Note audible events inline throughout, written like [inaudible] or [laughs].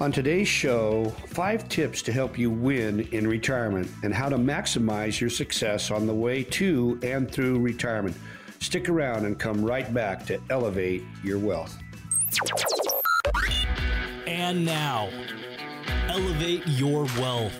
On today's show, five tips to help you win in retirement and how to maximize your success on the way to and through retirement. Stick around and come right back to elevate your wealth. And now, elevate your wealth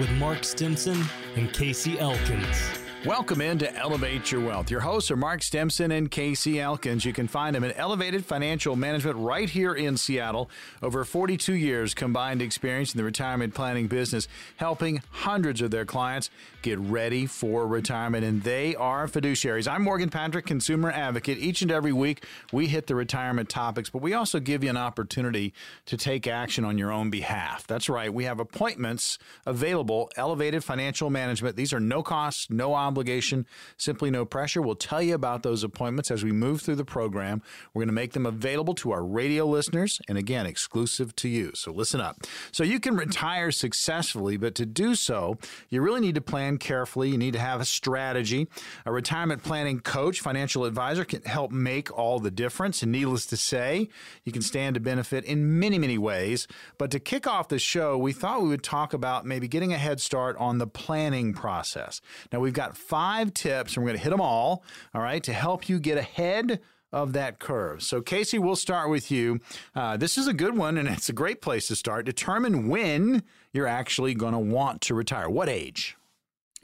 with Mark Stimson and Casey Elkins. Welcome in to Elevate Your Wealth. Your hosts are Mark Stimson and Casey Elkins. You can find them at Elevated Financial Management right here in Seattle. Over 42 years combined experience in the retirement planning business, helping hundreds of their clients get ready for retirement. And they are fiduciaries. I'm Morgan Patrick, consumer advocate. Each and every week, we hit the retirement topics, but we also give you an opportunity to take action on your own behalf. That's right. We have appointments available, Elevated Financial Management. These are no cost, no obligation obligation, simply no pressure. We'll tell you about those appointments as we move through the program. We're going to make them available to our radio listeners and again, exclusive to you. So listen up. So you can retire successfully, but to do so, you really need to plan carefully. You need to have a strategy. A retirement planning coach, financial advisor can help make all the difference. And needless to say, you can stand to benefit in many, many ways. But to kick off the show, we thought we would talk about maybe getting a head start on the planning process. Now, we've got five tips, and we're going to hit them all, all right, to help you get ahead of that curve. So, Casey, we'll start with you. Uh, this is a good one, and it's a great place to start. Determine when you're actually going to want to retire. What age?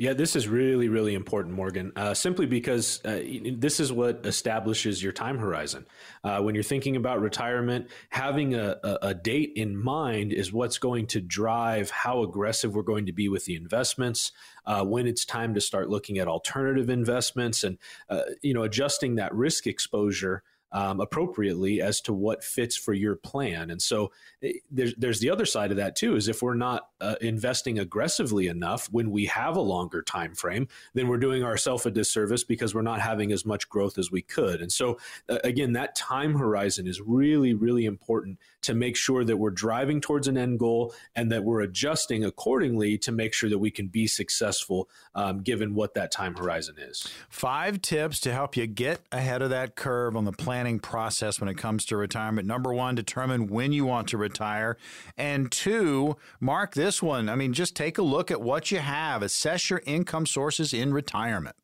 Yeah, this is really, really important, Morgan, uh, simply because uh, this is what establishes your time horizon. Uh, when you're thinking about retirement, having a, a, a, date in mind is what's going to drive how aggressive we're going to be with the investments, uh, when it's time to start looking at alternative investments and, uh, you know, adjusting that risk exposure um, appropriately as to what fits for your plan. And so eh, there's there's the other side of that too is if we're not uh, investing aggressively enough when we have a longer time frame, then we're doing ourselves a disservice because we're not having as much growth as we could. And so uh, again, that time horizon is really really important to make sure that we're driving towards an end goal and that we're adjusting accordingly to make sure that we can be successful um, given what that time horizon is. Five tips to help you get ahead of that curve on the planning process when it comes to retirement. Number one, determine when you want to retire. And two, mark this one. I mean, just take a look at what you have, assess your income sources in retirement.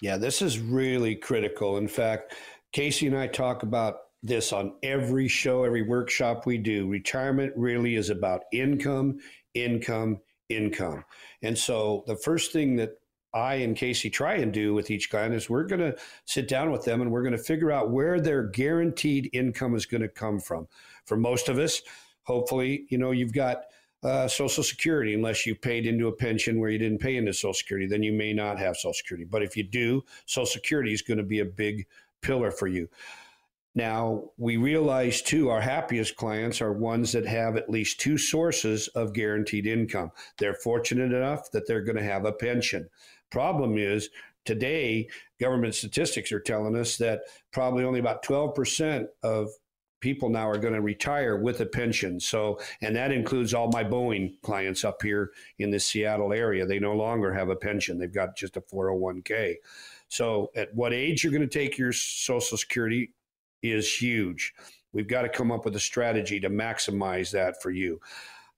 Yeah, this is really critical. In fact, Casey and I talk about this on every show, every workshop we do. Retirement really is about income, income, income. And so the first thing that I and Casey try and do with each client is we're going to sit down with them and we're going to figure out where their guaranteed income is going to come from. For most of us, hopefully, you know, you've got uh, Social Security, unless you paid into a pension where you didn't pay into Social Security, then you may not have Social Security. But if you do, Social Security is going to be a big pillar for you. Now, we realize too, our happiest clients are ones that have at least two sources of guaranteed income. They're fortunate enough that they're going to have a pension. Problem is, today, government statistics are telling us that probably only about 12% of people now are going to retire with a pension. So, and that includes all my Boeing clients up here in the Seattle area. They no longer have a pension, they've got just a 401k. So, at what age you're going to take your Social Security is huge. We've got to come up with a strategy to maximize that for you.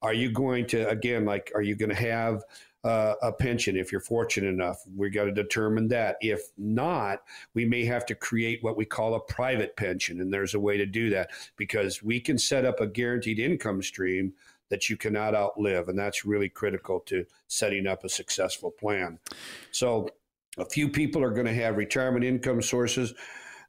Are you going to, again, like, are you going to have uh, a pension if you're fortunate enough? We've got to determine that. If not, we may have to create what we call a private pension. And there's a way to do that because we can set up a guaranteed income stream that you cannot outlive. And that's really critical to setting up a successful plan. So, a few people are going to have retirement income sources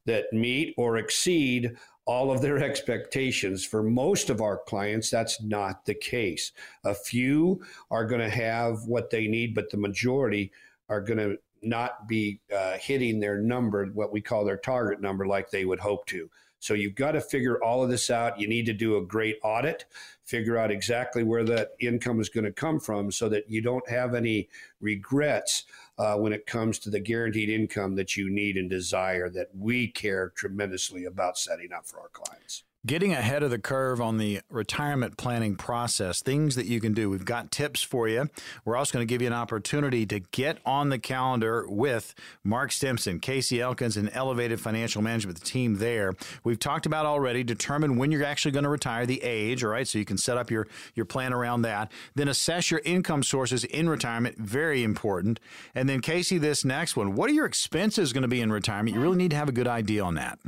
that meet or exceed all of their expectations. For most of our clients, that's not the case. A few are going to have what they need, but the majority are going to not be uh, hitting their number, what we call their target number, like they would hope to. So you've got to figure all of this out. You need to do a great audit, figure out exactly where that income is going to come from so that you don't have any regrets uh, when it comes to the guaranteed income that you need and desire that we care tremendously about setting up for our clients. Getting ahead of the curve on the retirement planning process, things that you can do. We've got tips for you. We're also going to give you an opportunity to get on the calendar with Mark Stimson, Casey Elkins, and Elevated Financial Management, the team there. We've talked about already, determine when you're actually going to retire, the age, all right, so you can set up your, your plan around that. Then assess your income sources in retirement, very important. And then, Casey, this next one, what are your expenses going to be in retirement? You really need to have a good idea on that.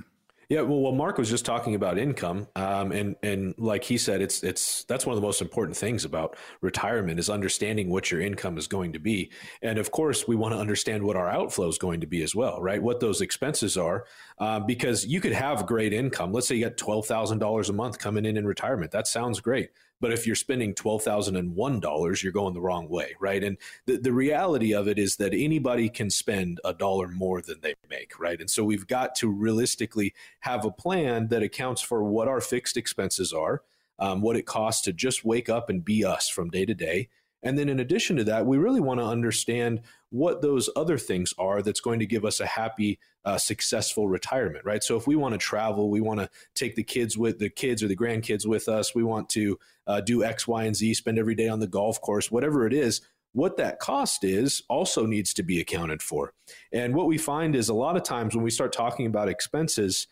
Yeah, well, well, Mark was just talking about income, um, and and like he said, it's it's that's one of the most important things about retirement is understanding what your income is going to be, and of course, we want to understand what our outflow is going to be as well, right? What those expenses are, uh, because you could have great income. Let's say you got twelve thousand dollars a month coming in in retirement. That sounds great, but if you're spending $12,001, you're going the wrong way, right? And the, the reality of it is that anybody can spend a dollar more than they make, right? And so we've got to realistically have a plan that accounts for what our fixed expenses are, um, what it costs to just wake up and be us from day to day. And then in addition to that, we really want to understand what those other things are that's going to give us a happy uh, successful retirement, right? So if we want to travel, we want to take the kids with the kids or the grandkids with us, we want to uh, do X, Y, and Z, spend every day on the golf course, whatever it is. What that cost is also needs to be accounted for. And what we find is a lot of times when we start talking about expenses,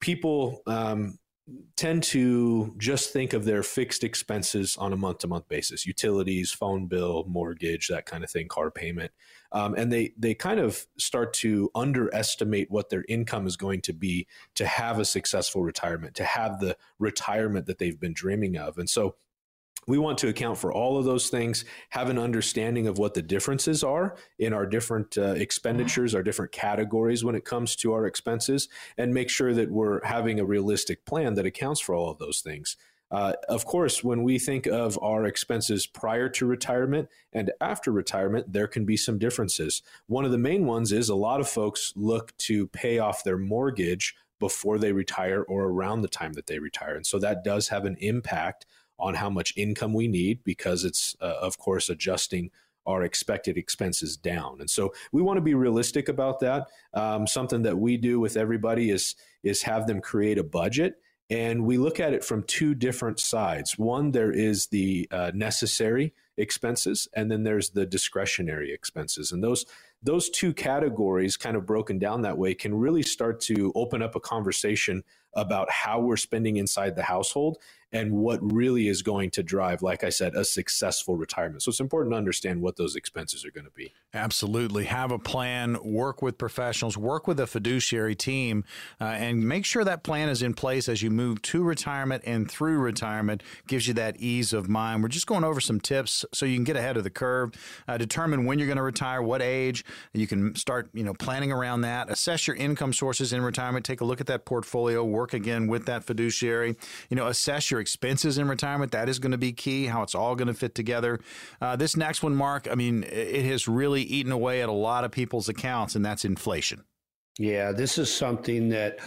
people um, tend to just think of their fixed expenses on a month to month basis utilities phone bill mortgage that kind of thing car payment. Um, and they they kind of start to underestimate what their income is going to be to have a successful retirement to have the retirement that they've been dreaming of. And so we want to account for all of those things, have an understanding of what the differences are in our different uh, expenditures, our different categories when it comes to our expenses, and make sure that we're having a realistic plan that accounts for all of those things. Uh, of course, when we think of our expenses prior to retirement and after retirement, there can be some differences. One of the main ones is a lot of folks look to pay off their mortgage before they retire or around the time that they retire. And so that does have an impact on how much income we need because it's, uh, of course, adjusting our expected expenses down. And so we want to be realistic about that. Um, something that we do with everybody is is have them create a budget. And we look at it from two different sides. One, there is the uh, necessary expenses, and then there's the discretionary expenses. And those those two categories, kind of broken down that way, can really start to open up a conversation about how we're spending inside the household and what really is going to drive, like I said, a successful retirement. So it's important to understand what those expenses are going to be. Absolutely. Have a plan, work with professionals, work with a fiduciary team, uh, and make sure that plan is in place as you move to retirement and through retirement. Gives you that ease of mind. We're just going over some tips so you can get ahead of the curve, uh, determine when you're going to retire, what age. You can start, you know, planning around that. Assess your income sources in retirement. Take a look at that portfolio. Work again with that fiduciary. You know, assess your expenses in retirement. That is going to be key, how it's all going to fit together. Uh, this next one, Mark, I mean, it has really eaten away at a lot of people's accounts, and that's inflation. Yeah, this is something that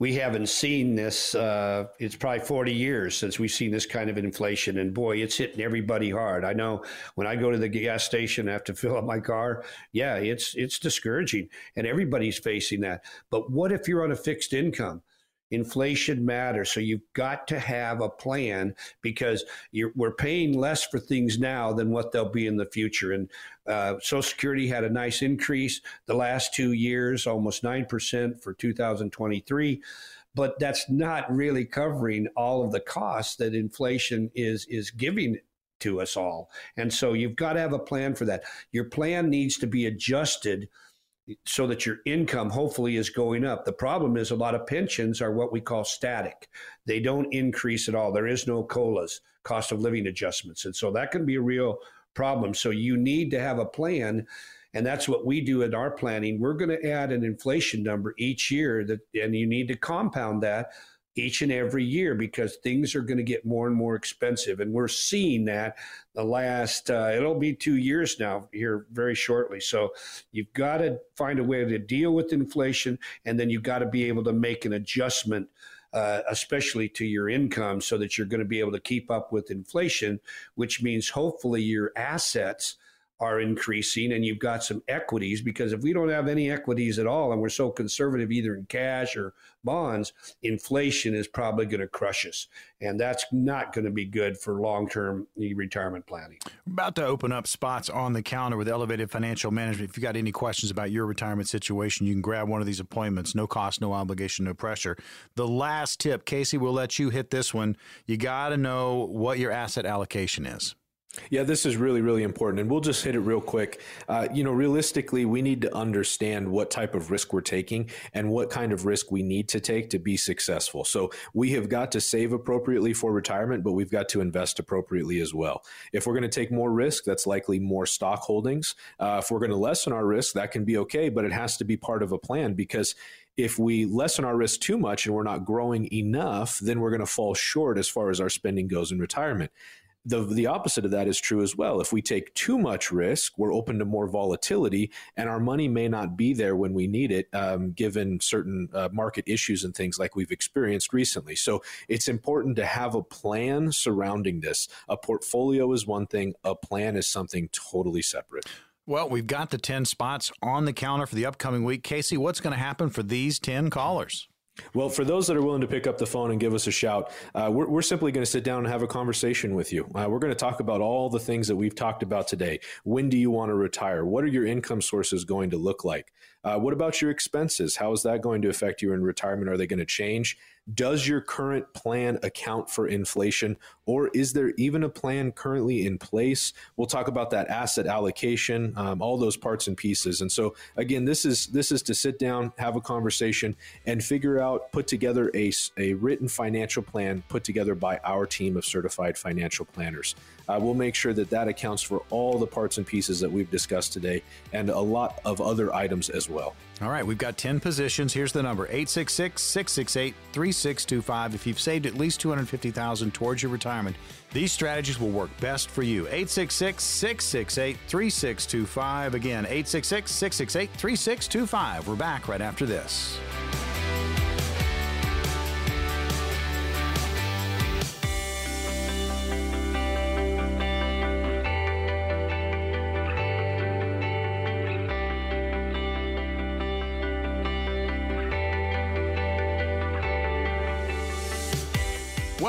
we haven't seen this. Uh, it's probably 40 years since we've seen this kind of inflation. And boy, it's hitting everybody hard. I know when I go to the gas station, I have to [laughs] fill up my car. Yeah, it's, it's discouraging and everybody's facing that. But what if you're on a fixed income? Inflation matters. So you've got to have a plan because we're paying less for things now than what they'll be in the future. And uh, Social Security had a nice increase the last two years, almost 9% for 2023. But that's not really covering all of the costs that inflation is is giving to us all. And so you've got to have a plan for that. Your plan needs to be adjusted so that your income hopefully is going up. The problem is a lot of pensions are what we call static. They don't increase at all. There is no COLAs, cost of living adjustments. And so that can be a real problem. So you need to have a plan. And that's what we do in our planning. We're going to add an inflation number each year that and you need to compound that each and every year because things are going to get more and more expensive. And we're seeing that the last, uh, it'll be two years now here very shortly. So you've got to find a way to deal with inflation and then you've got to be able to make an adjustment. Uh, especially to your income, so that you're going to be able to keep up with inflation, which means hopefully your assets are increasing and you've got some equities because if we don't have any equities at all and we're so conservative either in cash or bonds inflation is probably going to crush us. And that's not going to be good for long-term retirement planning. About to open up spots on the counter with elevated financial management. If you got any questions about your retirement situation you can grab one of these appointments. No cost no obligation no pressure. The last tip casey will let you hit this one. You got to know what your asset allocation is yeah, this is really, really important. And we'll just hit it real quick. Uh, you know, realistically, we need to understand what type of risk we're taking and what kind of risk we need to take to be successful. So we have got to save appropriately for retirement, but we've got to invest appropriately as well. If we're going to take more risk, that's likely more stock holdings. Uh, if we're going to lessen our risk, that can be okay, but it has to be part of a plan because if we lessen our risk too much and we're not growing enough, then we're going to fall short as far as our spending goes in retirement the the opposite of that is true as well. If we take too much risk, we're open to more volatility, and our money may not be there when we need it, um, given certain uh, market issues and things like we've experienced recently. So it's important to have a plan surrounding this. A portfolio is one thing; a plan is something totally separate. Well, we've got the 10 spots on the counter for the upcoming week. Casey, what's going to happen for these 10 callers? Well, for those that are willing to pick up the phone and give us a shout, uh, we're, we're, simply going to sit down and have a conversation with you. Uh, we're going to talk about all the things that we've talked about today. When do you want to retire? What are your income sources going to look like? Uh, what about your expenses? How is that going to affect you in retirement? Are they going to change? Does your current plan account for inflation, or is there even a plan currently in place? We'll talk about that asset allocation, um, all those parts and pieces. And so, again, this is this is to sit down, have a conversation, and figure out, put together a, a written financial plan put together by our team of certified financial planners. Uh, we'll make sure that that accounts for all the parts and pieces that we've discussed today, and a lot of other items as well. All right, we've got 10 positions. Here's the number 866 668 3625. If you've saved at least 250000 towards your retirement, these strategies will work best for you. 866 668 3625. Again, 866 668 3625. We're back right after this.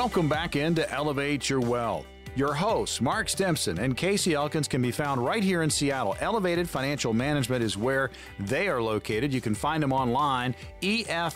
Welcome back in to Elevate Your Wealth. Your hosts, Mark Stimson and Casey Elkins, can be found right here in Seattle. Elevated Financial Management is where they are located. You can find them online, efmnw.com.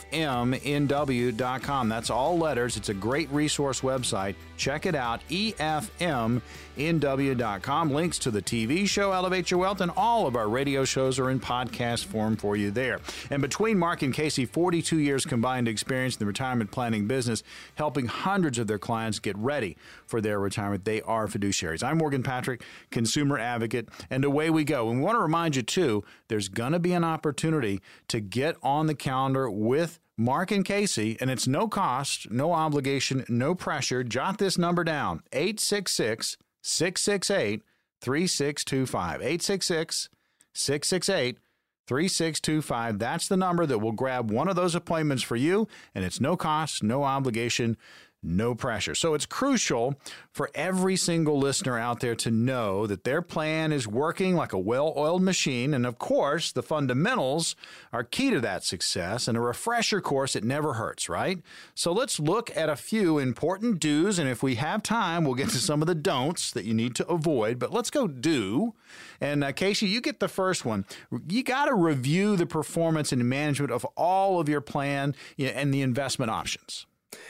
That's all letters. It's a great resource website. Check it out, efmnw.com. Links to the TV show Elevate Your Wealth and all of our radio shows are in podcast form for you there. And between Mark and Casey, 42 years combined experience in the retirement planning business, helping hundreds of their clients get ready for their retirement. They are fiduciaries. I'm Morgan Patrick, consumer advocate, and away we go. And we want to remind you, too, there's going to be an opportunity to get on the calendar with Mark and Casey, and it's no cost, no obligation, no pressure. Jot this number down 866 668 3625. 866 668 3625. That's the number that will grab one of those appointments for you, and it's no cost, no obligation, no pressure. So it's crucial for every single listener out there to know that their plan is working like a well oiled machine. And of course, the fundamentals are key to that success. And a refresher course, it never hurts, right? So let's look at a few important do's. And if we have time, we'll get to some of the don'ts that you need to avoid. But let's go do. And uh, Casey, you get the first one. You got to review the performance and management of all of your plan and the investment options.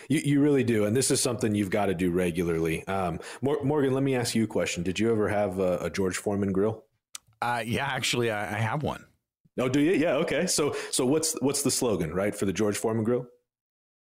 You, you really do. And this is something you've got to do regularly. Um, Morgan, let me ask you a question. Did you ever have a, a George Foreman grill? Uh, yeah, actually, I, I have one. Oh, do you? Yeah. Okay. So, so what's what's the slogan, right, for the George Foreman grill?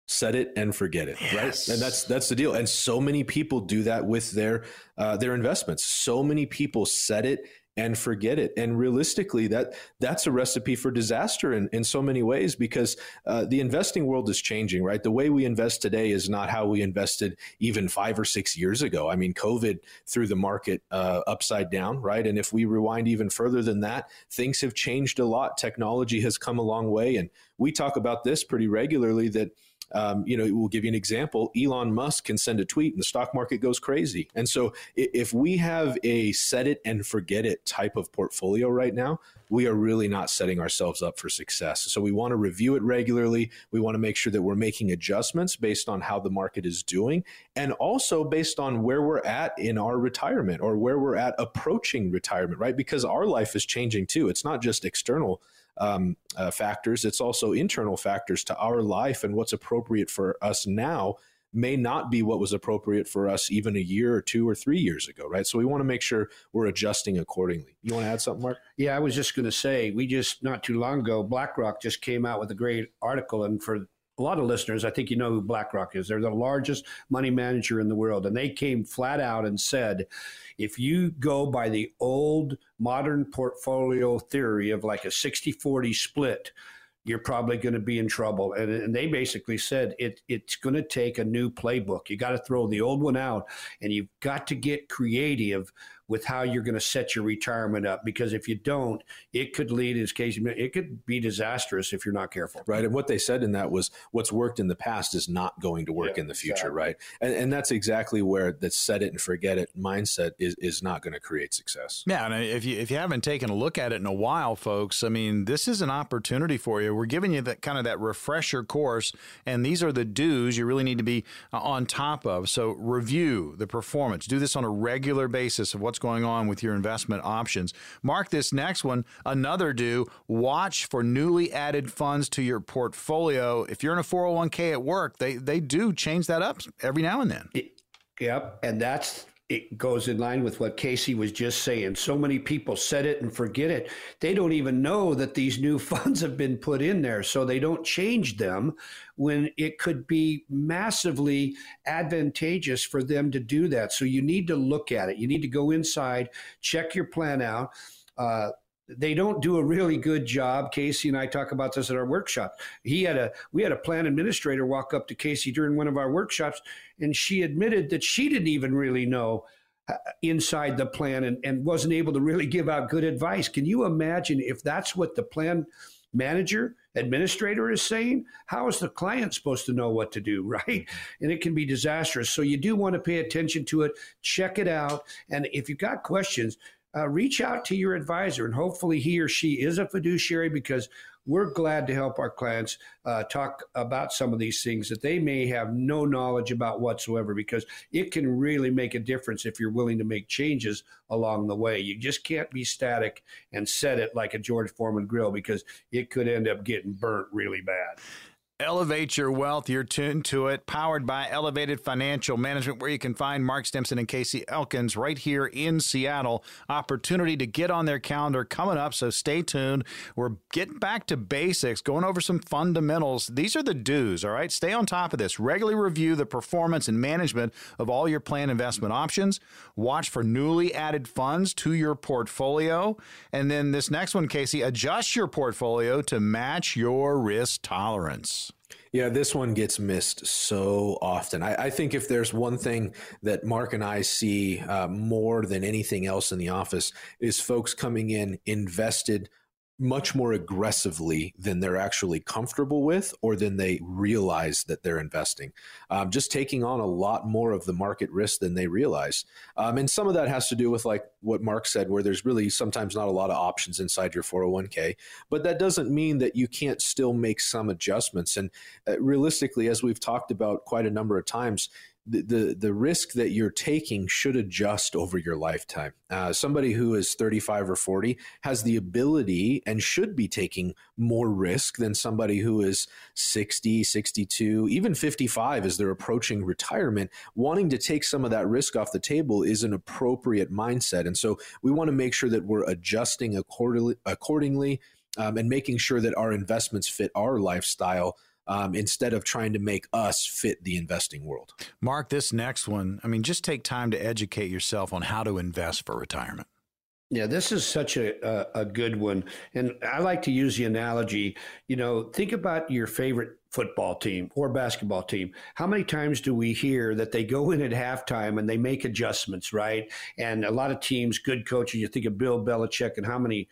Set it and forget it, yes. right? And that's that's the deal. And so many people do that with their uh, their investments. So many people set it and forget it. And realistically, that that's a recipe for disaster in, in so many ways because uh, the investing world is changing, right? The way we invest today is not how we invested even five or six years ago. I mean, COVID threw the market uh, upside down, right? And if we rewind even further than that, things have changed a lot. Technology has come a long way. And we talk about this pretty regularly that Um, you know, we'll give you an example. Elon Musk can send a tweet and the stock market goes crazy. And so if we have a set it and forget it type of portfolio right now, we are really not setting ourselves up for success. So we want to review it regularly. We want to make sure that we're making adjustments based on how the market is doing and also based on where we're at in our retirement or where we're at approaching retirement, right? Because our life is changing too. It's not just external um, uh, factors, it's also internal factors to our life and what's appropriate for us now may not be what was appropriate for us even a year or two or three years ago, right? So we want to make sure we're adjusting accordingly. You want to add something, Mark? Yeah, I was just going to say, we just not too long ago, BlackRock just came out with a great article, and for a lot of listeners, I think you know who BlackRock is. They're the largest money manager in the world. And they came flat out and said if you go by the old modern portfolio theory of like a 60 40 split, you're probably going to be in trouble. And, and they basically said it, it's going to take a new playbook. You got to throw the old one out and you've got to get creative with how you're going to set your retirement up because if you don't, it could lead, as Casey, it could be disastrous if you're not careful. Right. And what they said in that was what's worked in the past is not going to work yeah, in the future. Exactly. Right. And, and that's exactly where that set it and forget it mindset is, is not going to create success. Yeah. And if you, if you haven't taken a look at it in a while, folks, I mean, this is an opportunity for you. We're giving you that kind of that refresher course. And these are the do's you really need to be uh, on top of. So review the performance, do this on a regular basis of what's going on with your investment options. Mark this next one, another do. Watch for newly added funds to your portfolio. If you're in a 401k at work, they, they do change that up every now and then. Yep. And that's it goes in line with what Casey was just saying. So many people set it and forget it. They don't even know that these new [laughs] funds have been put in there, so they don't change them when it could be massively advantageous for them to do that. So you need to look at it. You need to go inside, check your plan out. Uh, they don't do a really good job. Casey and I talk about this at our workshop. He had a we had a plan administrator walk up to Casey during one of our workshops, and she admitted that she didn't even really know uh, inside the plan and, and wasn't able to really give out good advice. Can you imagine if that's what the plan manager administrator is saying how is the client supposed to know what to do [laughs] right and it can be disastrous so you do want to pay attention to it check it out and if you've got questions uh, reach out to your advisor and hopefully he or she is a fiduciary because we're glad to help our clients uh, talk about some of these things that they may have no knowledge about whatsoever because it can really make a difference if you're willing to make changes along the way. You just can't be static and set it like a George Foreman grill because it could end up getting burnt really bad. Elevate Your Wealth. You're tuned to it, powered by Elevated Financial Management, where you can find Mark Stimson and Casey Elkins right here in Seattle. Opportunity to get on their calendar coming up, so stay tuned. We're getting back to basics, going over some fundamentals. These are the do's, all right? Stay on top of this. Regularly review the performance and management of all your plan investment options. Watch for newly added funds to your portfolio. And then this next one, Casey, adjust your portfolio to match your risk tolerance. Yeah, this one gets missed so often. I, I, think if there's one thing that Mark and I see uh, more than anything else in the office is folks coming in invested much more aggressively than they're actually comfortable with or than they realize that they're investing. Um, just taking on a lot more of the market risk than they realize. Um, and some of that has to do with, like what Mark said, where there's really sometimes not a lot of options inside your 401k. But that doesn't mean that you can't still make some adjustments. And uh, realistically, as we've talked about quite a number of times, the, the, the risk that you're taking should adjust over your lifetime. Uh, somebody who is 35 or 40 has the ability and should be taking more risk than somebody who is 60, 62, even 55 as they're approaching retirement. Wanting to take some of that risk off the table is an appropriate mindset. And so we want to make sure that we're adjusting accordingly, accordingly um, and making sure that our investments fit our lifestyle um, instead of trying to make us fit the investing world. Mark, this next one, I mean, just take time to educate yourself on how to invest for retirement. Yeah, this is such a, a, a good one. And I like to use the analogy, you know, think about your favorite football team or basketball team. How many times do we hear that they go in at halftime and they make adjustments, right? And a lot of teams, good coaches, you think of Bill Belichick and how many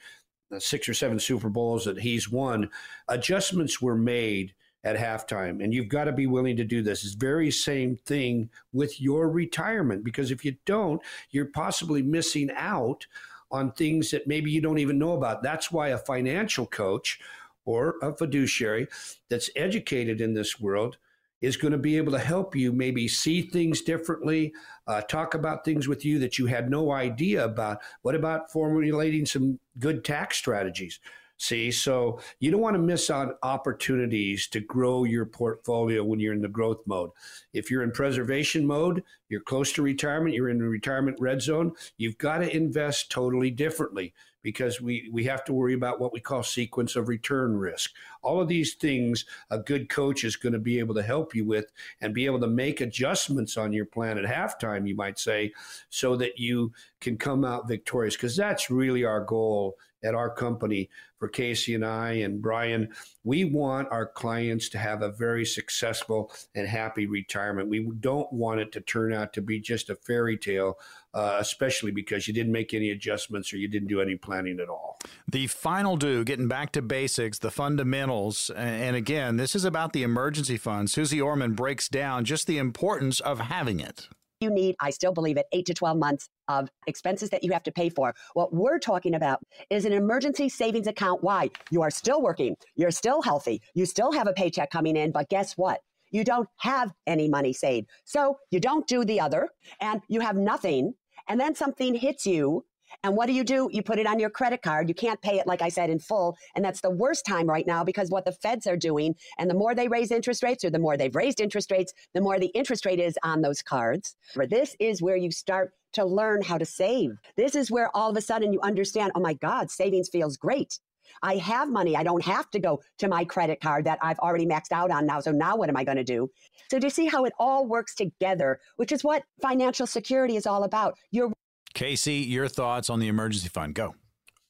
uh, six or seven Super Bowls that he's won, adjustments were made at halftime. And you've got to be willing to do this. It's very same thing with your retirement because if you don't, you're possibly missing out on things that maybe you don't even know about. That's why a financial coach or a fiduciary that's educated in this world is going to be able to help you maybe see things differently, uh, talk about things with you that you had no idea about. What about formulating some good tax strategies? See, so you don't want to miss on opportunities to grow your portfolio when you're in the growth mode. If you're in preservation mode, you're close to retirement, you're in the retirement red zone, you've got to invest totally differently because we, we have to worry about what we call sequence of return risk. All of these things a good coach is going to be able to help you with and be able to make adjustments on your plan at halftime, you might say, so that you can come out victorious. Because that's really our goal at our company for Casey and I and Brian. We want our clients to have a very successful and happy retirement. We don't want it to turn out to be just a fairy tale, uh, especially because you didn't make any adjustments or you didn't do any planning at all. The final do, getting back to basics, the fundamentals. And again, this is about the emergency fund. Suze Orman breaks down just the importance of having it you need, I still believe it, eight to 12 months of expenses that you have to pay for. What we're talking about is an emergency savings account. Why? You are still working, you're still healthy, you still have a paycheck coming in, but guess what? You don't have any money saved. So you don't do the other and you have nothing. And then something hits you and what do you do? You put it on your credit card. You can't pay it, like I said, in full. And that's the worst time right now because what the feds are doing, and the more they raise interest rates or the more they've raised interest rates, the more the interest rate is on those cards. This is where you start to learn how to save. This is where all of a sudden you understand, oh my God, savings feels great. I have money. I don't have to go to my credit card that I've already maxed out on now. So now what am I going to do? So do you see how it all works together, which is what financial security is all about? You're Casey, your thoughts on the emergency fund? Go.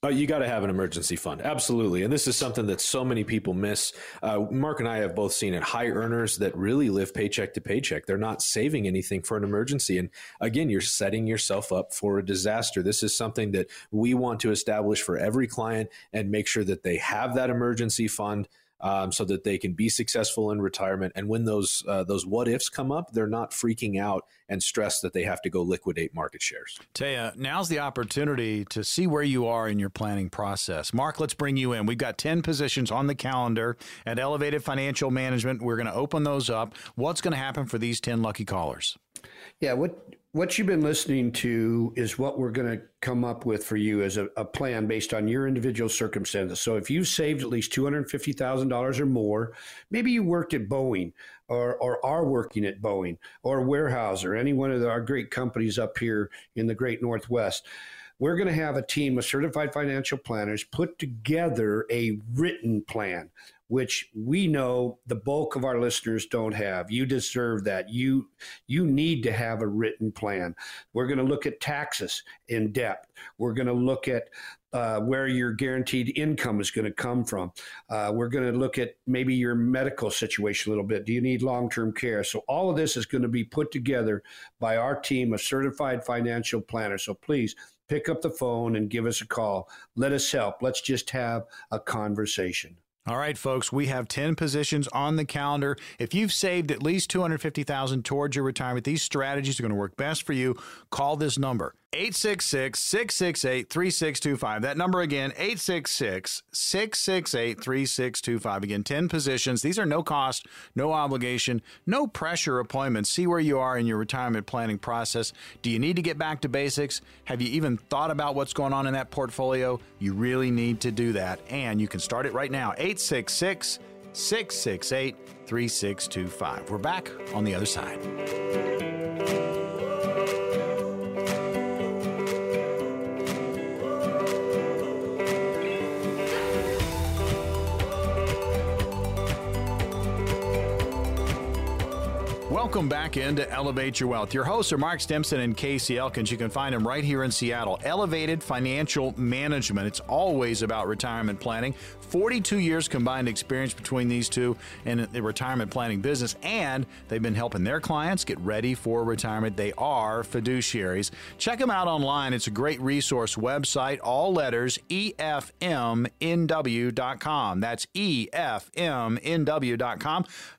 Uh, you got to have an emergency fund. Absolutely. And this is something that so many people miss. Uh, Mark and I have both seen it high earners that really live paycheck to paycheck. They're not saving anything for an emergency. And again, you're setting yourself up for a disaster. This is something that we want to establish for every client and make sure that they have that emergency fund um, so that they can be successful in retirement. And when those uh, those what ifs come up, they're not freaking out and stressed that they have to go liquidate market shares. Taya, now's the opportunity to see where you are in your planning process. Mark, let's bring you in. We've got 10 positions on the calendar at Elevated Financial Management. We're going to open those up. What's going to happen for these 10 lucky callers? Yeah, what what you've been listening to is what we're going to come up with for you as a, a, plan based on your individual circumstances. So if you've saved at least $250,000 or more, maybe you worked at Boeing or, or are working at Boeing or Weyerhaeuser or any one of our great companies up here in the great Northwest. We're going to have a team of certified financial planners put together a written plan which we know the bulk of our listeners don't have. You deserve that. You you need to have a written plan. We're going to look at taxes in depth. We're going to look at uh, where your guaranteed income is going to come from. Uh, we're going to look at maybe your medical situation a little bit. Do you need long term care? So, all of this is going to be put together by our team of certified financial planners. So, please pick up the phone and give us a call. Let us help. Let's just have a conversation. All right, folks, we have 10 positions on the calendar. If you've saved at least 250,000 towards your retirement, these strategies are going to work best for you. Call this number 866 668 3625. That number again, 866 668 3625. Again, 10 positions. These are no cost, no obligation, no pressure appointments. See where you are in your retirement planning process. Do you need to get back to basics? Have you even thought about what's going on in that portfolio? You really need to do that. And you can start it right now. 866 668 3625. We're back on the other side. Welcome back into Elevate Your Wealth. Your hosts are Mark Stimson and Casey Elkins. You can find them right here in Seattle. Elevated Financial Management. It's always about retirement planning. 42 years combined experience between these two in the retirement planning business, and they've been helping their clients get ready for retirement. They are fiduciaries. Check them out online. It's a great resource website, all letters, efmnw.com. That's efmnw.com.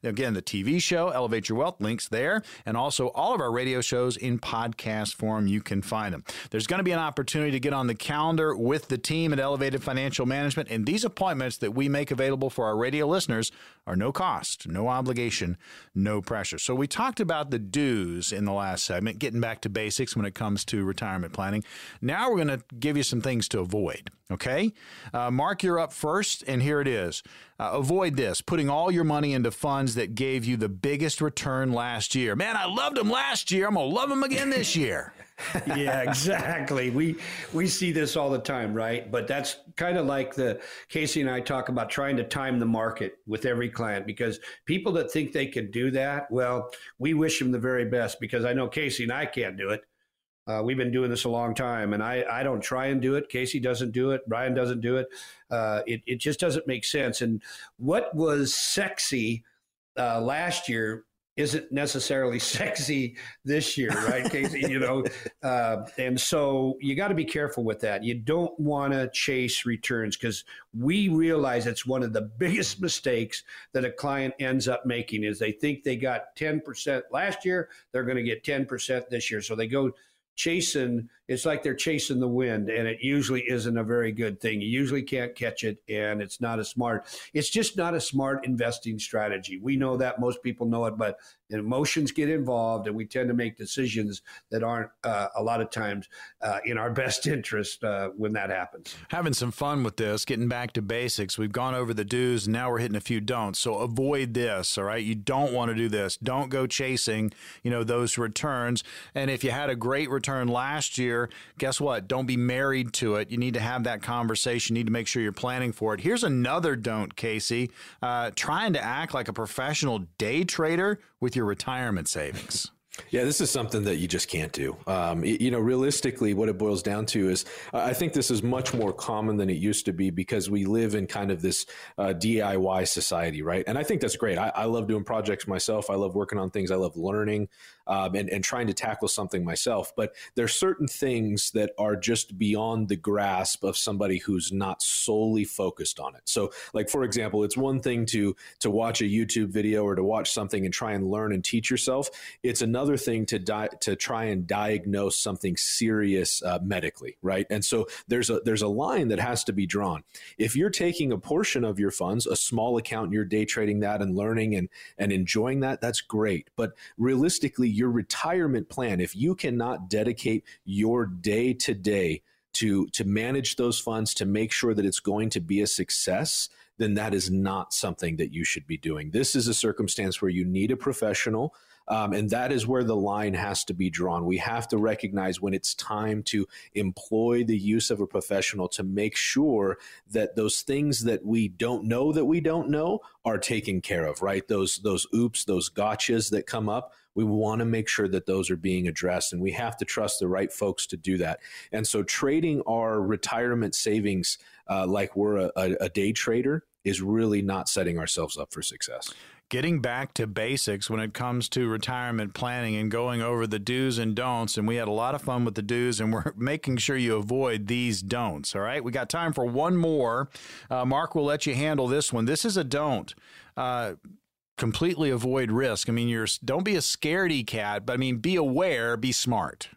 Again, the TV show, Elevate Your Wealth, links there, and also all of our radio shows in podcast form. You can find them. There's going to be an opportunity to get on the calendar with the team at Elevated Financial Management, and these appointments that we make available for our radio listeners are no cost, no obligation, no pressure. So we talked about the do's in the last segment, getting back to basics when it comes to retirement planning. Now we're going to give you some things to avoid. Okay? Uh, Mark, you're up first, and here it is. Uh, avoid this putting all your money into funds that gave you the biggest return last year. Man, I loved them last year. I'm to love them again this year. [laughs] yeah, [laughs] exactly. We we see this all the time, right? But that's kind of like the Casey and I talk about trying to time the market with every client because people that think they can do that, well, we wish them the very best because I know Casey and I can't do it. Uh, we've been doing this a long time, and I, I don't try and do it. Casey doesn't do it. Brian doesn't do it. Uh, it. It just doesn't make sense. And what was sexy uh, last year isn't necessarily [laughs] sexy this year, right, Casey? you know, uh, and so you got to be careful with that. You don't want to chase returns because we realize it's one of the [laughs] biggest mistakes that a client ends up making is they think they got 10% last year, they're going to get 10% this year. So they go chasing it's like they're chasing the wind and it usually isn't a very good thing. You usually can't catch it and it's not a smart it's just not a smart investing strategy. We know that most people know it but emotions get involved and we tend to make decisions that aren't uh, a lot of times uh, in our [laughs] best interest uh, when that happens. Having some fun with this getting back to basics. We've gone over the do's now we're hitting a few don'ts. So avoid this all right? You don't want to do this. Don't go chasing you know those returns. And if you had a great return last year guess what? Don't be married to it. You need to have that conversation. You need to make sure you're planning for it. Here's another don't casey. Uh, trying to act like a professional day trader with your retirement savings. Yeah, this is something that you just can't do. Um, you know, realistically, what it boils down to is I think this is much more common than it used to be because we live in kind of this uh, DIY society, right? And I think that's great. I, I, love doing projects myself. I love working on things. I love learning um, and, and trying to tackle something myself. But there's certain things that are just beyond the grasp of somebody who's not solely focused on it. So, like for example, it's one thing to to watch a YouTube video or to watch something and try and learn and teach yourself. It's another thing to di- to try and diagnose something serious uh, medically, right? And so there's a there's a line that has to be drawn. If you're taking a portion of your funds, a small account, and you're day trading that and learning and and enjoying that, that's great. But realistically, your retirement plan, if you cannot dedicate your day to day to to manage those funds to make sure that it's going to be a success then that is not something that you should be doing this is a circumstance where you need a professional um, and that is where the line has to be drawn. We have to recognize when it's time to employ the use of a professional to make sure that those things that we don't know that we don't know are taken care of, right? Those those oops, those gotchas that come up. We want to make sure that those are being addressed, and we have to trust the right folks to do that. And so, trading our retirement savings uh, like we're a, a, a day trader is really not setting ourselves up for success getting back to basics when it comes to retirement planning and going over the do's and don'ts. And we had a lot of fun with the do's, and we're [laughs] making sure you avoid these don'ts. All right. We got time for one more. Uh, Mark will let you handle this one. This is a don't. Uh, completely avoid risk. I mean, you're don't be a scaredy cat, but I mean, be aware, be smart.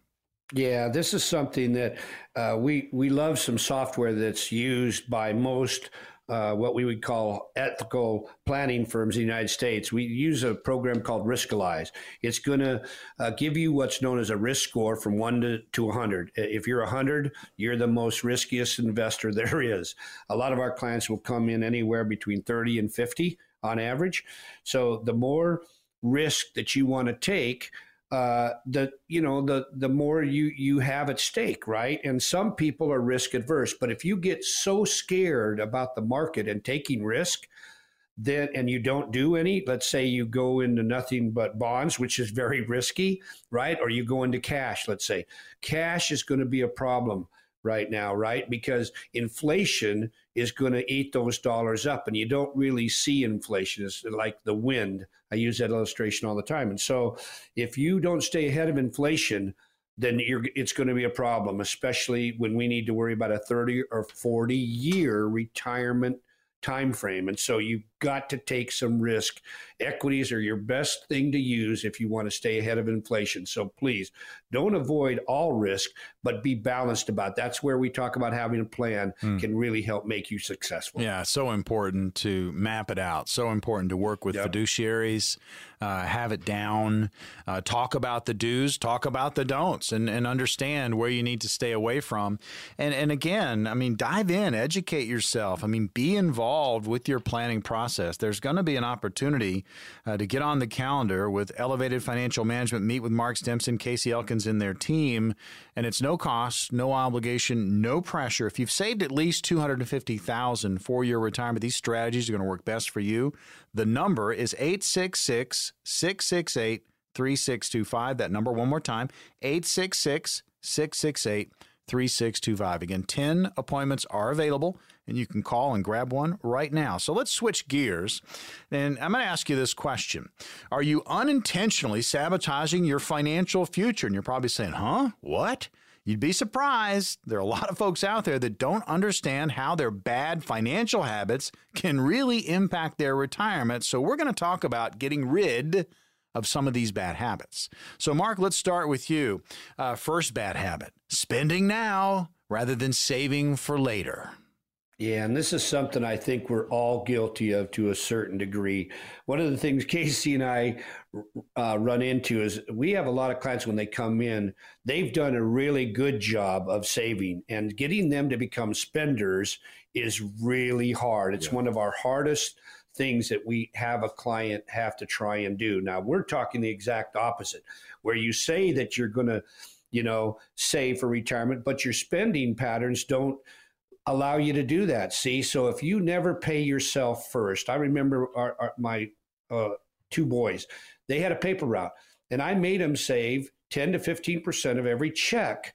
Yeah, this is something that uh, we we love some software that's used by most uh, what we would call ethical planning firms in the United States. We use a program called Riskalyze. It's going to uh, give you what's known as a risk score from one to, to 100. If you're 100, you're the most riskiest investor [laughs] there is. A lot of our clients will come in anywhere between 30 and 50 on average. So the more risk that you want to take, uh, the you know the the more you you have at stake, right? And some people are risk adverse, but if you get so scared about the market and taking risk, then and you don't do any, let's say you go into nothing but bonds, which is very risky, right? Or you go into cash, let's say. Cash is going to be a problem right now, right? Because inflation is going to eat those dollars up and you don't really see inflation. It's like the wind. I use that illustration all the time. And so if you don't stay ahead of inflation, then it's going to be a problem, especially when we need to worry about a 30 or 40 year retirement time frame. And so you've got to take some risk. Equities are your best thing to use if you want to stay ahead of inflation. So please don't avoid all risk, but be balanced about. It. That's where we talk about having a plan mm. can really help make you successful. Yeah, so important to map it out. So important to work with yep. fiduciaries, uh, have it down, uh, talk about the do's, talk about the don'ts, and, and understand where you need to stay away from. And and again, I mean, dive in, educate yourself. I mean, be involved with your planning process. There's going to be an opportunity uh, to get on the calendar with Elevated Financial Management, meet with Mark Stimson, Casey Elkins, and their team, and it's no cost, no obligation, no pressure. If you've saved at least two hundred and fifty thousand for your retirement, these strategies are going to work best for you. The number is 866 668 3625. That number, one more time 866 668 3625. Again, 10 appointments are available, and you can call and grab one right now. So let's switch gears. And I'm going to ask you this question Are you unintentionally sabotaging your financial future? And you're probably saying, huh? What? You'd be surprised. There are a lot of folks out there that don't understand how their bad financial habits can really impact their retirement. So, we're going to talk about getting rid of some of these bad habits. So, Mark, let's start with you. Uh, first bad habit spending now rather than saving for later. Yeah, and this is something I think we're all guilty of to a certain degree. One of the things [laughs] Casey and I uh, run into is we have a lot of clients when they come in, they've done a really good job of saving, and getting them to become spenders is really hard. It's yeah. one of our hardest things that we have a client have to try and do. Now, we're talking the exact opposite, where you say that you're going to, you know, save for retirement, but your spending patterns don't allow you to do that. See, so if you never pay yourself first, I remember our, our, my uh, two boys, they had a paper route, and I made them save 10 to 15% of every check.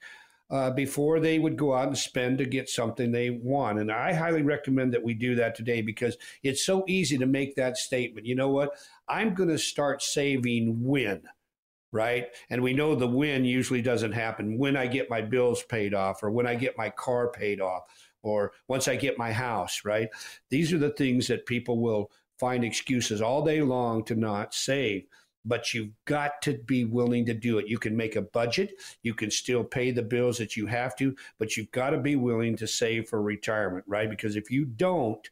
Uh, before they would go out and spend to get something they want. And I highly recommend that we do that today because it's so easy to make that statement. You know what? I'm going to start saving when right? And we know the when usually doesn't happen when I get my bills paid off or when I get my car paid off or once I get my house, right? These are the things that people will find excuses all day long to not save. But you've got to be willing to do it. You can make a budget. You can still pay the bills that you have to, but you've got to be willing to save for retirement, right? Because if you don't,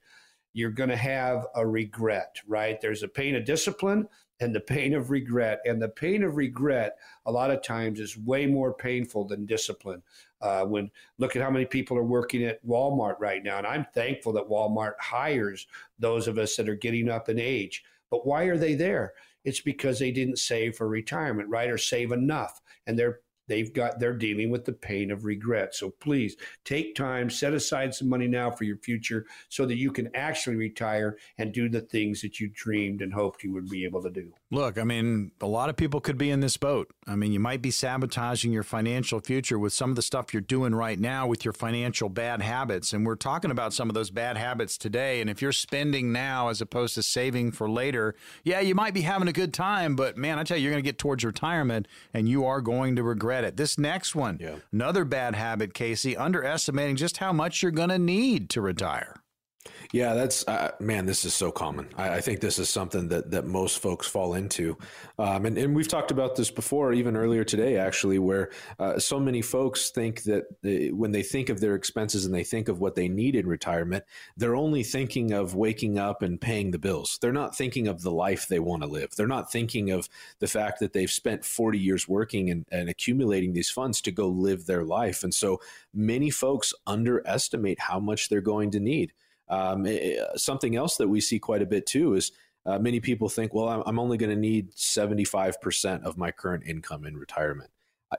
you're going to have a regret, right? There's a pain of discipline and the pain of regret. And the pain of regret, a lot of times, is way more painful than discipline. Uh, when look at how many people are working at Walmart right now, and I'm thankful that Walmart hires those of us that are getting up in age. But why are they there? It's because they didn't save for retirement, right, or save enough, and they're they've got they're dealing with the pain of regret. So please take time set aside some money now for your future so that you can actually retire and do the things that you dreamed and hoped you would be able to do. Look i mean a lot of people could be in this boat. I mean you might be sabotaging your financial future with some of the stuff you're doing right now with your financial bad habits. And we're talking about some of those bad habits today. And if you're spending now as opposed to saving for later yeah you might be having a good time but man i tell you you're going to get towards retirement and you are going to regret credit. This next one, yeah. another bad habit, Casey, underestimating just how much you're going to need to retire. Yeah, that's uh, man. This is so common. I, I, think this is something that that most folks fall into, um, and and we've talked about this before, even earlier today, actually, where uh, so many folks think that they, when they think of their expenses and they think of what they need in retirement, they're only thinking of waking up and paying the bills. They're not thinking of the life they want to live. They're not thinking of the fact that they've spent forty years working and, and accumulating these funds to go live their life, and so many folks underestimate how much they're going to need. Um, it, uh, something else that we see quite a bit too is uh, many people think, well, I'm, I'm only going to need 75% of my current income in retirement.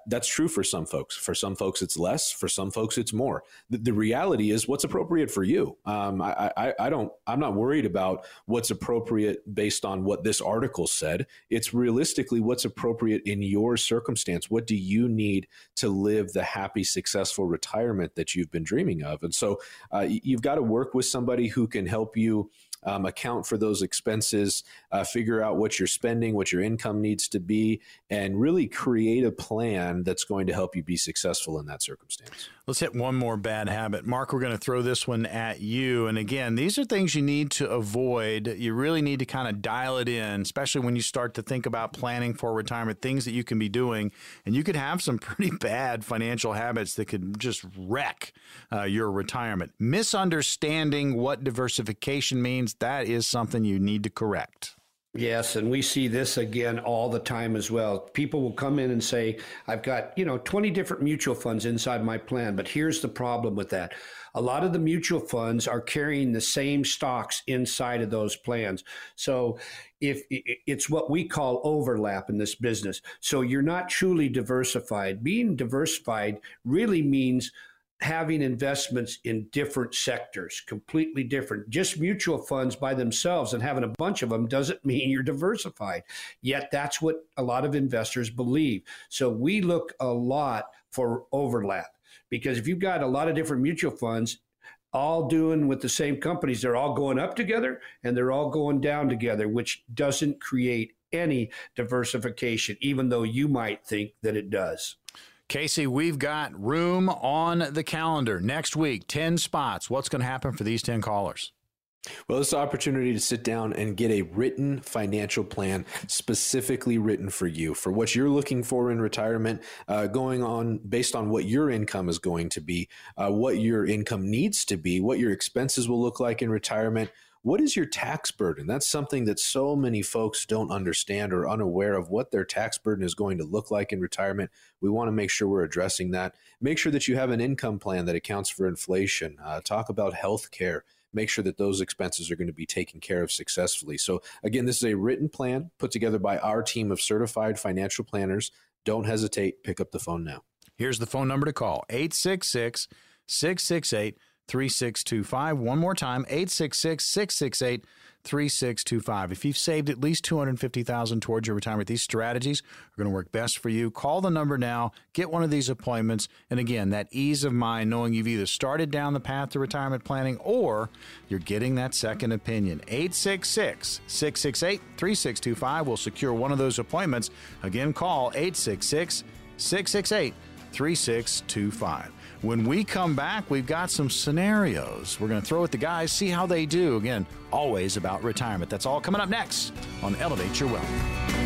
That's true for some folks. For some folks, it's less. For some folks, it's more. The, the reality is what's appropriate for you. Um, I, I, I, don't. I'm not worried about what's appropriate based on what this article said. It's realistically what's appropriate in your circumstance. What do you need to live the happy, successful retirement that you've been dreaming of? And so, uh, you've got to work with somebody who can help you um, account for those expenses, uh, figure out what you're spending, what your income needs to be, and really create a plan that's going to help you be successful in that circumstance. Let's hit one more bad habit. Mark, we're going to throw this one at you. And again, these are things you need to avoid. You really need to kind of dial it in, especially when you start to think about planning for retirement, things that you can be doing. And you could have some [laughs] pretty bad financial habits that could just wreck uh, your retirement. Misunderstanding what diversification means that is something you need to correct. Yes, and we see this again all the time as well. People will come in and say, I've got, you know, 20 different mutual funds inside my plan, but here's the problem with that. A lot of the mutual funds are carrying the same stocks inside of those plans. So if it's what we call overlap in this business. So you're not truly diversified. Being diversified really means having investments in different sectors, completely different. Just mutual funds by themselves and having a bunch of them doesn't [laughs] mean you're diversified. Yet that's what a lot of investors believe. So we look a lot for overlap because if you've got a lot of different mutual funds, all doing with the same companies, they're all going up together and they're all going down together, which doesn't create any diversification, even though you might think that it does. Casey, we've got room on the calendar next week, 10 spots. What's going to happen for these 10 callers? Well, it's an opportunity to sit down and get a written financial plan specifically written for you, for what you're looking for in retirement, uh, going on based on what your income is going to be, uh, what your income needs to be, what your expenses will look like in retirement, what is your tax burden? That's something that so many folks don't understand or unaware of what their tax burden is going to look like in retirement. We want to make sure we're addressing that. Make sure that you have an income plan that accounts for inflation. Uh, talk about health care. Make sure that those expenses are going to be taken care of successfully. So, again, this is a written plan put together by our team of certified financial planners. Don't hesitate. Pick up the phone now. Here's the phone number to call 866 668 3625. One more time, 866 668 3625. If you've saved at least 250000 towards your retirement, these strategies are going to work best for you. Call the number now, get one of these appointments. And again, that ease of mind knowing you've either started down the path to retirement planning or you're getting that second opinion. 866 668 3625 will secure one of those appointments. Again, call 866 668 3625. When we come back, we've got some scenarios. We're going to throw at the guys, see how they do. Again, always about retirement. That's all coming up next on Elevate Your Wealth.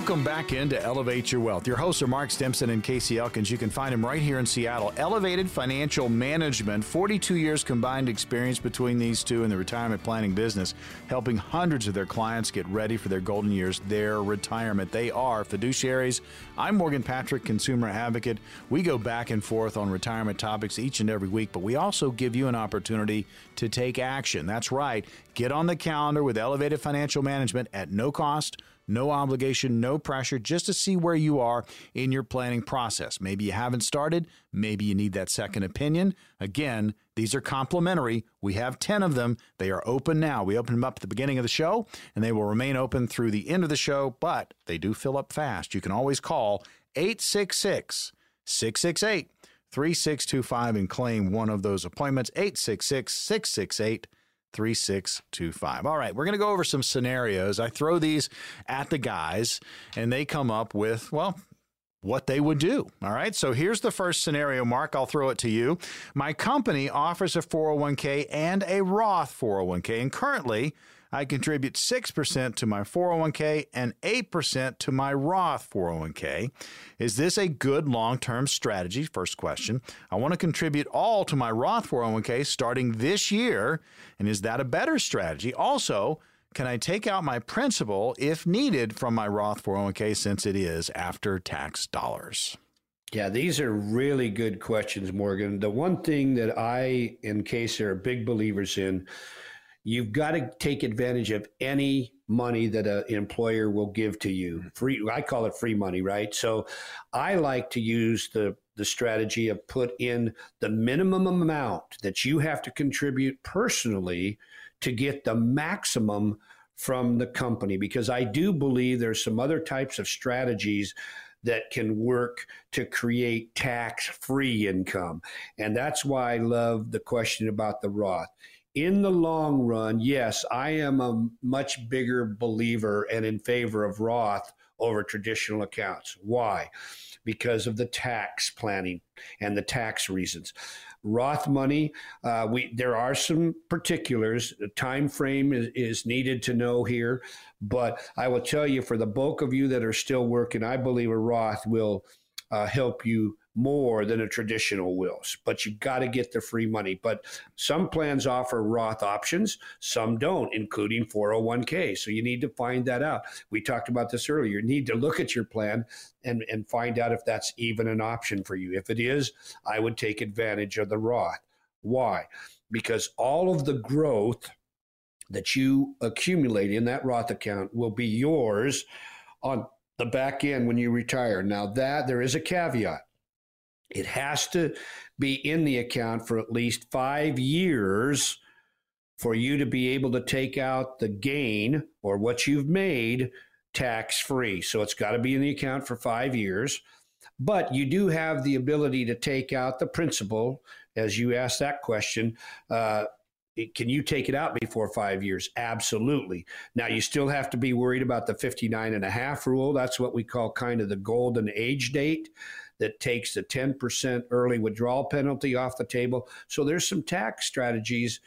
Welcome back into Elevate Your Wealth. Your hosts are Mark Stimson and Casey Elkins. You can find him right here in Seattle. Elevated Financial Management, 42 years combined experience between these two in the retirement planning business, helping hundreds of their clients get ready for their golden years, their retirement. They are fiduciaries. I'm Morgan Patrick, consumer advocate. We go back and forth on retirement topics each and every week, but we also give you an opportunity to take action. That's right. Get on the calendar with Elevated Financial Management at no cost no obligation, no pressure, just to see where you are in your planning process. Maybe you haven't started, maybe you need that second opinion. Again, these are complimentary. We have 10 of them. They are open now. We open them up at the beginning of the show, and they will remain open through the end of the show, but they do fill up fast. You can always call 866 668 3625 and claim one of those appointments. 866 668 3625. All right, we're going to go over some scenarios. I throw these at the guys, and they come up with, well, what they would do. All right. So here's the first scenario, Mark. I'll throw it to you. My company offers a 401k and a Roth 401k, and currently I contribute 6% to my 401k and 8% to my Roth 401k. Is this a good long term strategy? First question. I want to contribute all to my Roth 401k starting this year. And is that a better strategy? Also, can I take out my principal if needed from my Roth 401k since it is after tax dollars? Yeah, these are really good questions, Morgan. The one thing that I and Casey are big believers in, you've got to take advantage of any money that an employer will give to you. Mm-hmm. Free, I call it free money, right? So I like to use the the strategy of put in the minimum amount that you have to contribute personally to get the maximum from the company because I do believe there's some other types of strategies that can work to create tax free income. And that's why I love the question about the Roth. In the long run, yes, I am a much bigger believer and in favor of Roth over traditional accounts. Why? Because of the tax planning and the tax reasons. Roth money, uh, we there are some particulars. The time frame is, is needed to know here, but I will tell you for the bulk of you that are still working, I believe a Roth will uh, help you more than a traditional wills, but you've got to get the free money. But some plans offer Roth options, some don't, including 401k. So you need to find that out. We talked about this earlier. You need to look at your plan and, and find out if that's even an option for you. If it is, I would take advantage of the Roth. Why? Because all of the growth that you accumulate in that Roth account will be yours on the back end when you retire. Now that there is a caveat it has to be in the account for at least five years for you to be able to take out the gain or what you've made tax free. So it's got to be in the account for five years. But you do have the ability to take out the principal, as you asked that question. Uh, can you take it out before five years? Absolutely. Now, you still have to be worried about the 59 and a half rule. That's what we call kind of the golden age date that takes the 10% early withdrawal penalty off the table. So there's some tax strategies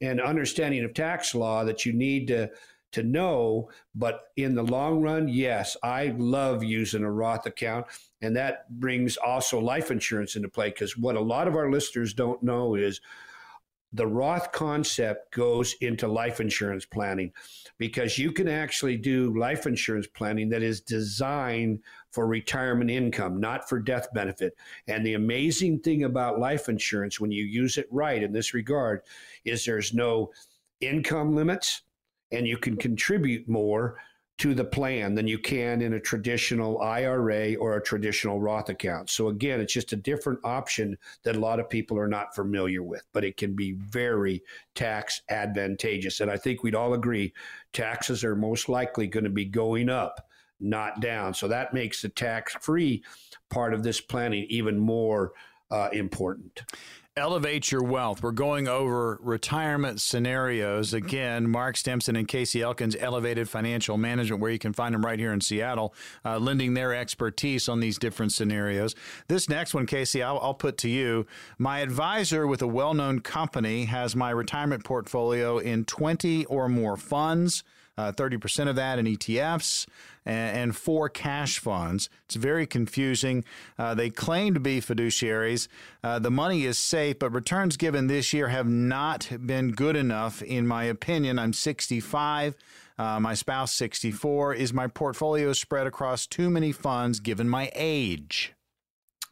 and understanding of tax law that you need to to know. But in the long run, yes, I love using a Roth account. And that brings also life insurance into play because what a lot of our listeners don't know is the Roth concept goes into life insurance planning because you can actually do life insurance planning that is designed for retirement income, not for death benefit. And the amazing thing about life insurance, when you use it right in this regard, is there's no income limits and you can contribute more to the plan than you can in a traditional IRA or a traditional Roth account. So again, it's just a different option that a lot of people are not familiar with, but it can be very tax advantageous. And I think we'd all agree taxes are most likely going to be going up, not down. So that makes the tax free part of this planning even more uh, important. Elevate your wealth. We're going over retirement scenarios. Again, Mark Stimson and Casey Elkins, Elevated Financial Management, where you can find them right here in Seattle, uh, lending their expertise on these different scenarios. This next one, Casey, I'll, I'll put to you. My advisor with a well known company has my retirement portfolio in 20 or more funds uh, 30% of that in ETFs, and, and, four cash funds. It's very confusing. Uh, they claim to be fiduciaries. Uh, the money is safe, but returns given this year have not been good enough, in my opinion. I'm 65. Uh, my spouse 64. Is my portfolio spread across too many funds given my age?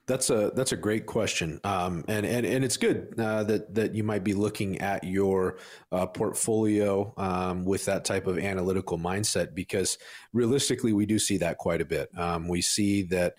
That's a that's a great question, um, and and and it's good uh, that that you might be looking at your uh, portfolio um, with that type of analytical mindset because realistically, we do see that quite a bit. Um, we see that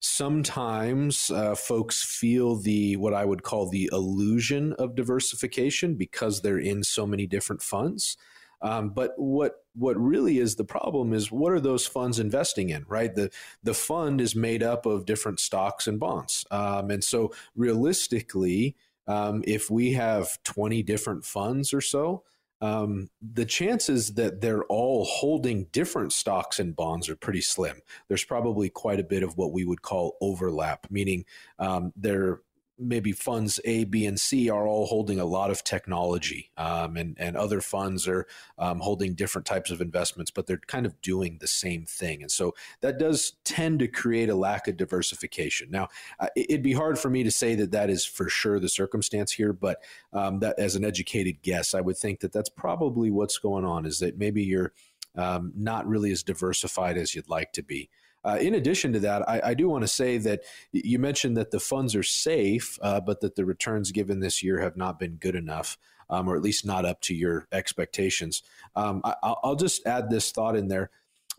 sometimes uh, folks feel the what I would call the illusion of diversification because they're in so many different funds. Um, but what what really is the problem is what are those funds investing in, right? The the fund is made up of different stocks and bonds, um, and so realistically, um, if we have twenty different funds or so, um, the chances that they're all holding different stocks and bonds are pretty slim. There's probably quite a bit of what we would call overlap, meaning um, they're maybe funds A, B, and C are all holding a lot of technology, um, and and other funds are um, holding different types of investments, but they're kind of doing the same thing, and so that does tend to create a lack of diversification. Now, uh, it'd be hard for me to say that that is for sure the circumstance here, but um, that as an educated guess, I would think that that's probably what's going on. Is that maybe you're um, not really as diversified as you'd like to be. Uh, in addition to that, I, I do want to say that you mentioned that the funds are safe, uh, but that the returns given this year have not been good enough, um, or at least not up to your expectations. Um, I, will just add this thought in there.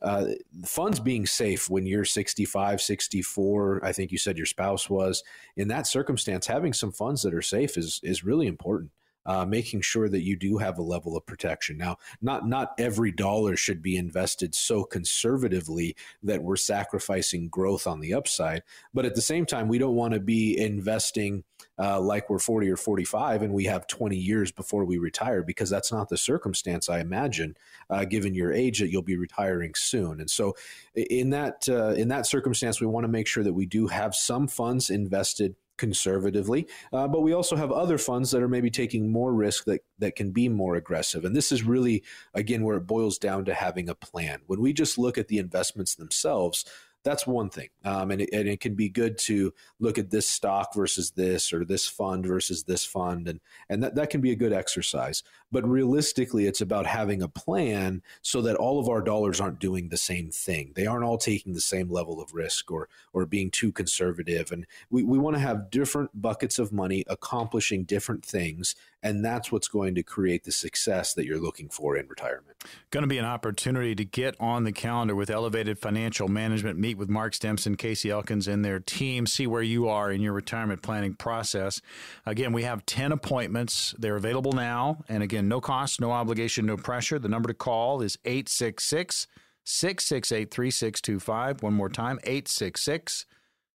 Uh, funds being safe when you're 65, 64, I think you said your spouse was. In that circumstance, having some funds that are safe is is really important uh, making sure that you do have a level of protection. Now, not not every dollar should be invested so conservatively that we're sacrificing growth on the upside, but at the same time, we don't want to be investing uh, like we're 40 or 45 and we have 20 years before we retire because that's not the circumstance I imagine, uh, given your age that you'll be retiring soon. And so, in that uh, in that circumstance, we want to make sure that we do have some funds invested conservatively, uh, but we also have other funds that are maybe taking more risk that, that can be more aggressive. And this is really, again, where it boils down to having a plan. When we just look at the investments themselves, that's one thing. Um, and, it, and it can be good to look at this stock versus this or this fund versus this fund. And, and that, that can be a good exercise. But realistically, it's about having a plan so that all of our dollars aren't doing the same thing. They aren't all taking the same level of risk or, or being too conservative. And we, we want to have different buckets of money accomplishing different things and that's what's going to create the success that you're looking for in retirement. Going to be an opportunity to get on the calendar with Elevated Financial Management, meet with Mark Stimson, Casey Elkins, and their team, see where you are in your retirement planning process. Again, we have 10 appointments. They're available now. And again, no cost, no obligation, no pressure. The number to call is 866 668 3625. One more time, 866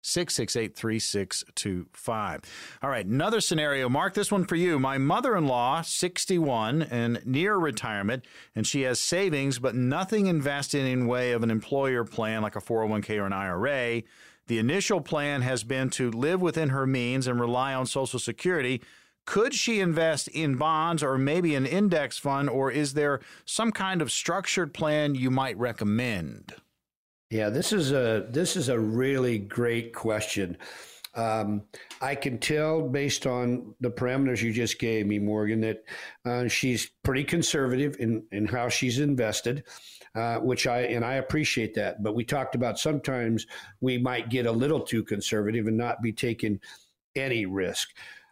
668 3625. All right, another scenario. Mark, this one for you. My mother in law, 61 and near retirement, and she has savings, but nothing invested in way of an employer plan like a 401k or an IRA. The initial plan has been to live within her means and rely on Social Security. Could she invest in bonds or maybe an index fund, or is there some kind of structured plan you might recommend? Yeah, this is a this is a really great question. Um, I can tell based on the parameters you just gave me, Morgan, that uh, she's pretty conservative in, in how she's invested, uh, which I and I appreciate that. But we talked about sometimes we might get a little too conservative and not be taking any risk.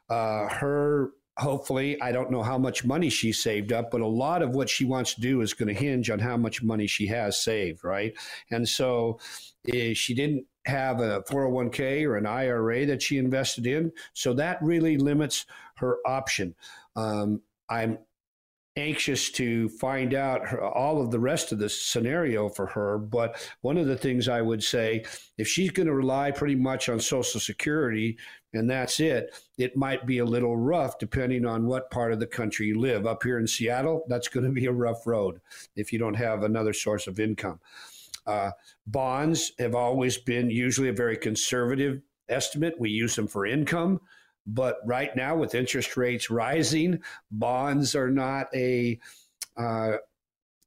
Uh, her hopefully i don't know how much money she saved up but a lot of what she wants to do is going to hinge on how much money she has saved right? And so eh, she didn't have a 401k or an ira that she invested in so that really limits her option. Um, i'm anxious to find out her, all of the rest of the scenario for her. But one of the things I would say, if she's going to rely pretty much on Social Security and that's it, it might be a little rough depending on what part of the country you live. Up here in Seattle, that's going to be a rough road if you don't have another source of income. Uh, bonds have always been usually a very conservative estimate. We use them for income. But right now, with interest rates rising, bonds are not a uh,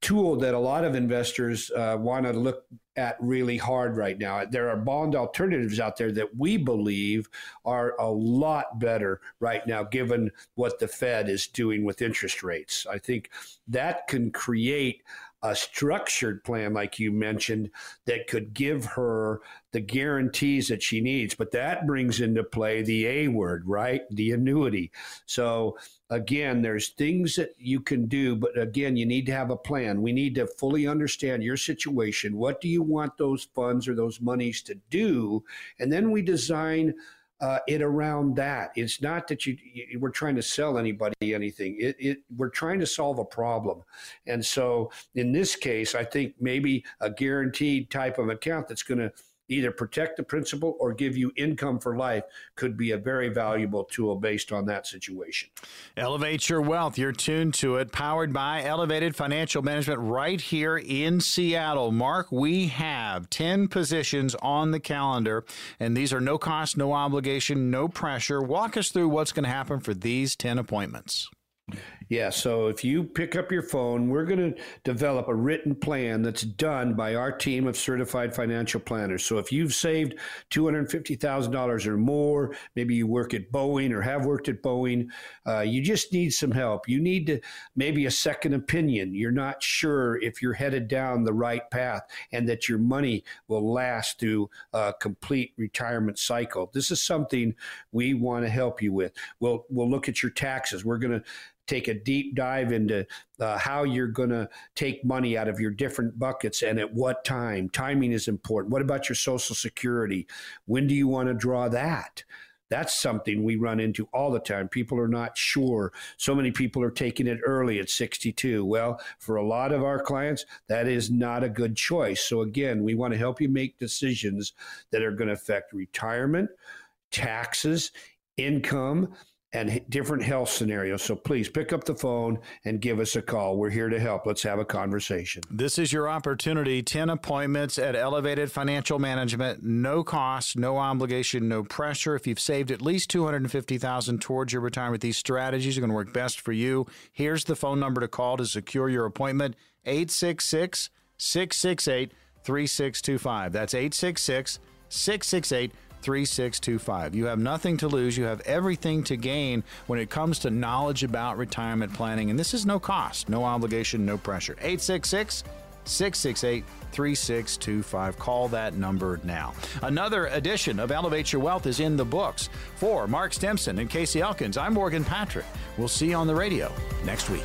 tool that a lot of investors uh, want to look at really hard right now. There are bond alternatives out there that we believe are a lot better right now, given what the Fed is doing with interest rates. I think that can create a structured plan, like you mentioned, that could give her the guarantees that she needs. But that brings into play the A word, right? The annuity. So, again, there's things that you can do, but again, you need to have a plan. We need to fully understand your situation. What do you want those funds or those monies to do? And then we design uh, it around that. It's not that you, you, we're trying to sell anybody anything. It, it we're trying to solve a problem, and so in this case, I think maybe a guaranteed type of account that's going to either protect the principal or give you income for life could be a very valuable tool based on that situation. Elevate your wealth. You're tuned to it, powered by Elevated Financial Management right here in Seattle. Mark, we have 10 positions on the calendar, and these are no cost, no obligation, no pressure. Walk us through what's going to happen for these 10 appointments. Yeah, so if you pick up your phone, we're going to develop a written plan that's done by our team of certified financial planners. So if you've saved $250,000 or more, maybe you work at Boeing or have worked at Boeing, uh, you just need some help. You need to maybe a second opinion. You're not sure if you're headed down the right path and that your money will last through a complete retirement cycle. This is something we want to help you with. We'll, we'll look at your taxes. We're going to take a deep dive into uh, how you're going to take money out of your different buckets and at what time. Timing is important. What about your Social Security? When do you want to draw that? That's something we run into all the time. People are not sure. So many people are taking it early at 62. Well, for a lot of our clients, that is not a good choice. So, again, we want to help you make decisions that are going to affect retirement, taxes, income, and different health scenarios. So please pick up the phone and give us a call. We're here to help. Let's have a conversation. This is your opportunity 10 appointments at Elevated Financial Management. No cost, no obligation, no pressure. If you've saved at least 250000 towards your retirement, these strategies are going to work best for you. Here's the phone number to call to secure your appointment 866 668 3625. That's 866 668 3625. You have nothing to lose. You have everything to gain when it comes to knowledge about retirement planning. And this is no cost, no obligation, no pressure. 866 668 3625. Call that number now. Another edition of Elevate Your Wealth is in the books. For Mark Stimson and Casey Elkins, I'm Morgan Patrick. We'll see you on the radio next week.